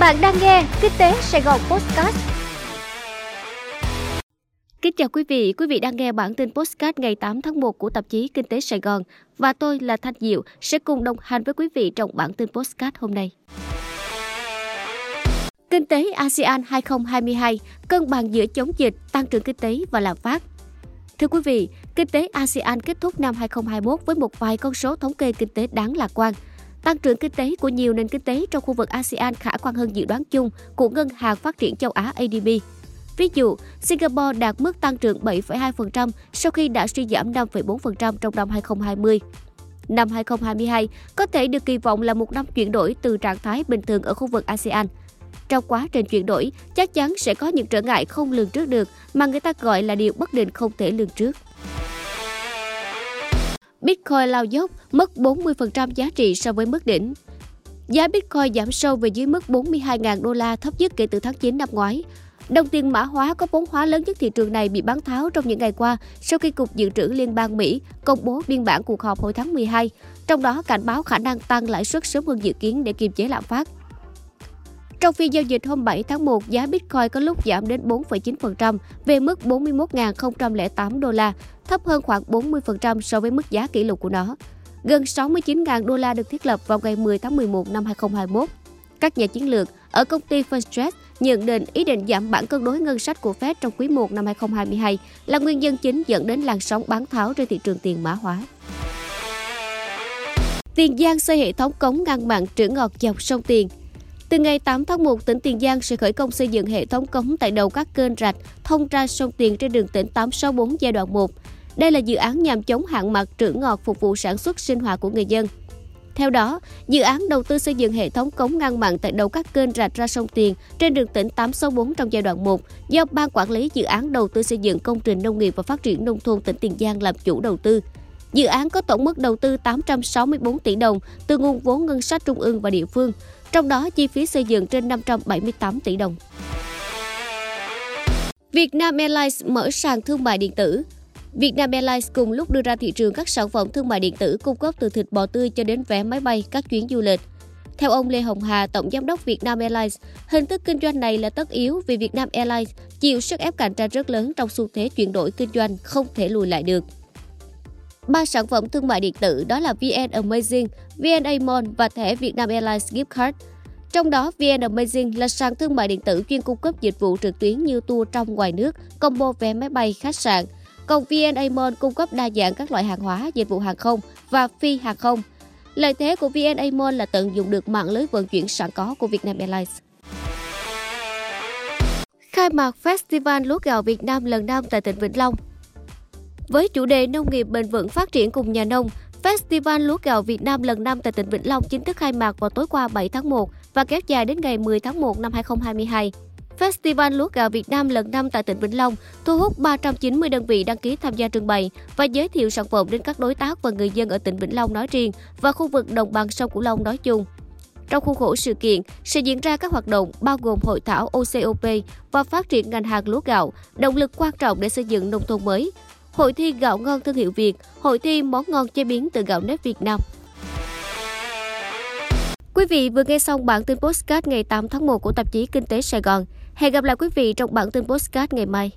Bạn đang nghe Kinh tế Sài Gòn Podcast. Kính chào quý vị, quý vị đang nghe bản tin podcast ngày 8 tháng 1 của tạp chí Kinh tế Sài Gòn và tôi là Thanh Diệu sẽ cùng đồng hành với quý vị trong bản tin podcast hôm nay. Kinh tế ASEAN 2022 cân bằng giữa chống dịch, tăng trưởng kinh tế và lạm phát. Thưa quý vị, kinh tế ASEAN kết thúc năm 2021 với một vài con số thống kê kinh tế đáng lạc quan – Tăng trưởng kinh tế của nhiều nền kinh tế trong khu vực ASEAN khả quan hơn dự đoán chung của Ngân hàng Phát triển châu Á ADB. Ví dụ, Singapore đạt mức tăng trưởng 7,2% sau khi đã suy giảm 5,4% trong năm 2020. Năm 2022 có thể được kỳ vọng là một năm chuyển đổi từ trạng thái bình thường ở khu vực ASEAN. Trong quá trình chuyển đổi, chắc chắn sẽ có những trở ngại không lường trước được mà người ta gọi là điều bất định không thể lường trước. Bitcoin lao dốc, mất 40% giá trị so với mức đỉnh. Giá Bitcoin giảm sâu về dưới mức 42.000 đô la thấp nhất kể từ tháng 9 năm ngoái. Đồng tiền mã hóa có vốn hóa lớn nhất thị trường này bị bán tháo trong những ngày qua sau khi Cục Dự trữ Liên bang Mỹ công bố biên bản cuộc họp hồi tháng 12, trong đó cảnh báo khả năng tăng lãi suất sớm hơn dự kiến để kiềm chế lạm phát. Trong phiên giao dịch hôm 7 tháng 1, giá Bitcoin có lúc giảm đến 4,9% về mức 41.008 đô la, thấp hơn khoảng 40% so với mức giá kỷ lục của nó. Gần 69.000 đô la được thiết lập vào ngày 10 tháng 11 năm 2021. Các nhà chiến lược ở công ty First nhận định ý định giảm bản cân đối ngân sách của Fed trong quý 1 năm 2022 là nguyên nhân chính dẫn đến làn sóng bán tháo trên thị trường tiền mã hóa. Tiền Giang xây hệ thống cống ngăn mặn trữ ngọt dọc sông Tiền. Từ ngày 8 tháng 1, tỉnh Tiền Giang sẽ khởi công xây dựng hệ thống cống tại đầu các kênh rạch thông ra sông Tiền trên đường tỉnh 864 giai đoạn 1. Đây là dự án nhằm chống hạn mặn trữ ngọt phục vụ sản xuất sinh hoạt của người dân. Theo đó, dự án đầu tư xây dựng hệ thống cống ngăn mặn tại đầu các kênh rạch ra sông Tiền trên đường tỉnh 864 trong giai đoạn 1 do Ban Quản lý Dự án Đầu tư xây dựng công trình nông nghiệp và phát triển nông thôn tỉnh Tiền Giang làm chủ đầu tư. Dự án có tổng mức đầu tư 864 tỷ đồng từ nguồn vốn ngân sách trung ương và địa phương, trong đó chi phí xây dựng trên 578 tỷ đồng. Vietnam Airlines mở sàn thương mại điện tử. Vietnam Airlines cùng lúc đưa ra thị trường các sản phẩm thương mại điện tử cung cấp từ thịt bò tươi cho đến vé máy bay, các chuyến du lịch. Theo ông Lê Hồng Hà, Tổng Giám đốc Vietnam Airlines, hình thức kinh doanh này là tất yếu vì Vietnam Airlines chịu sức ép cạnh tranh rất lớn trong xu thế chuyển đổi kinh doanh không thể lùi lại được. Ba sản phẩm thương mại điện tử đó là VN Amazing, VN Amon và thẻ Vietnam Airlines Gift Card. Trong đó, VN Amazing là sàn thương mại điện tử chuyên cung cấp dịch vụ trực tuyến như tour trong ngoài nước, combo vé máy bay, khách sạn. Còn VN Amon cung cấp đa dạng các loại hàng hóa, dịch vụ hàng không và phi hàng không. Lợi thế của VN Amon là tận dụng được mạng lưới vận chuyển sẵn có của Vietnam Airlines. Khai mạc Festival Lúa gạo Việt Nam lần năm tại tỉnh Vĩnh Long với chủ đề Nông nghiệp bền vững phát triển cùng nhà nông, Festival Lúa gạo Việt Nam lần năm tại tỉnh Vĩnh Long chính thức khai mạc vào tối qua 7 tháng 1 và kéo dài đến ngày 10 tháng 1 năm 2022. Festival Lúa gạo Việt Nam lần năm tại tỉnh Vĩnh Long thu hút 390 đơn vị đăng ký tham gia trưng bày và giới thiệu sản phẩm đến các đối tác và người dân ở tỉnh Vĩnh Long nói riêng và khu vực đồng bằng sông Cửu Long nói chung. Trong khuôn khổ sự kiện sẽ diễn ra các hoạt động bao gồm hội thảo OCOP và phát triển ngành hàng lúa gạo, động lực quan trọng để xây dựng nông thôn mới, Hội thi gạo ngon thương hiệu Việt, hội thi món ngon chế biến từ gạo nếp Việt Nam. Quý vị vừa nghe xong bản tin postcard ngày 8 tháng 1 của tạp chí Kinh tế Sài Gòn. Hẹn gặp lại quý vị trong bản tin postcard ngày mai.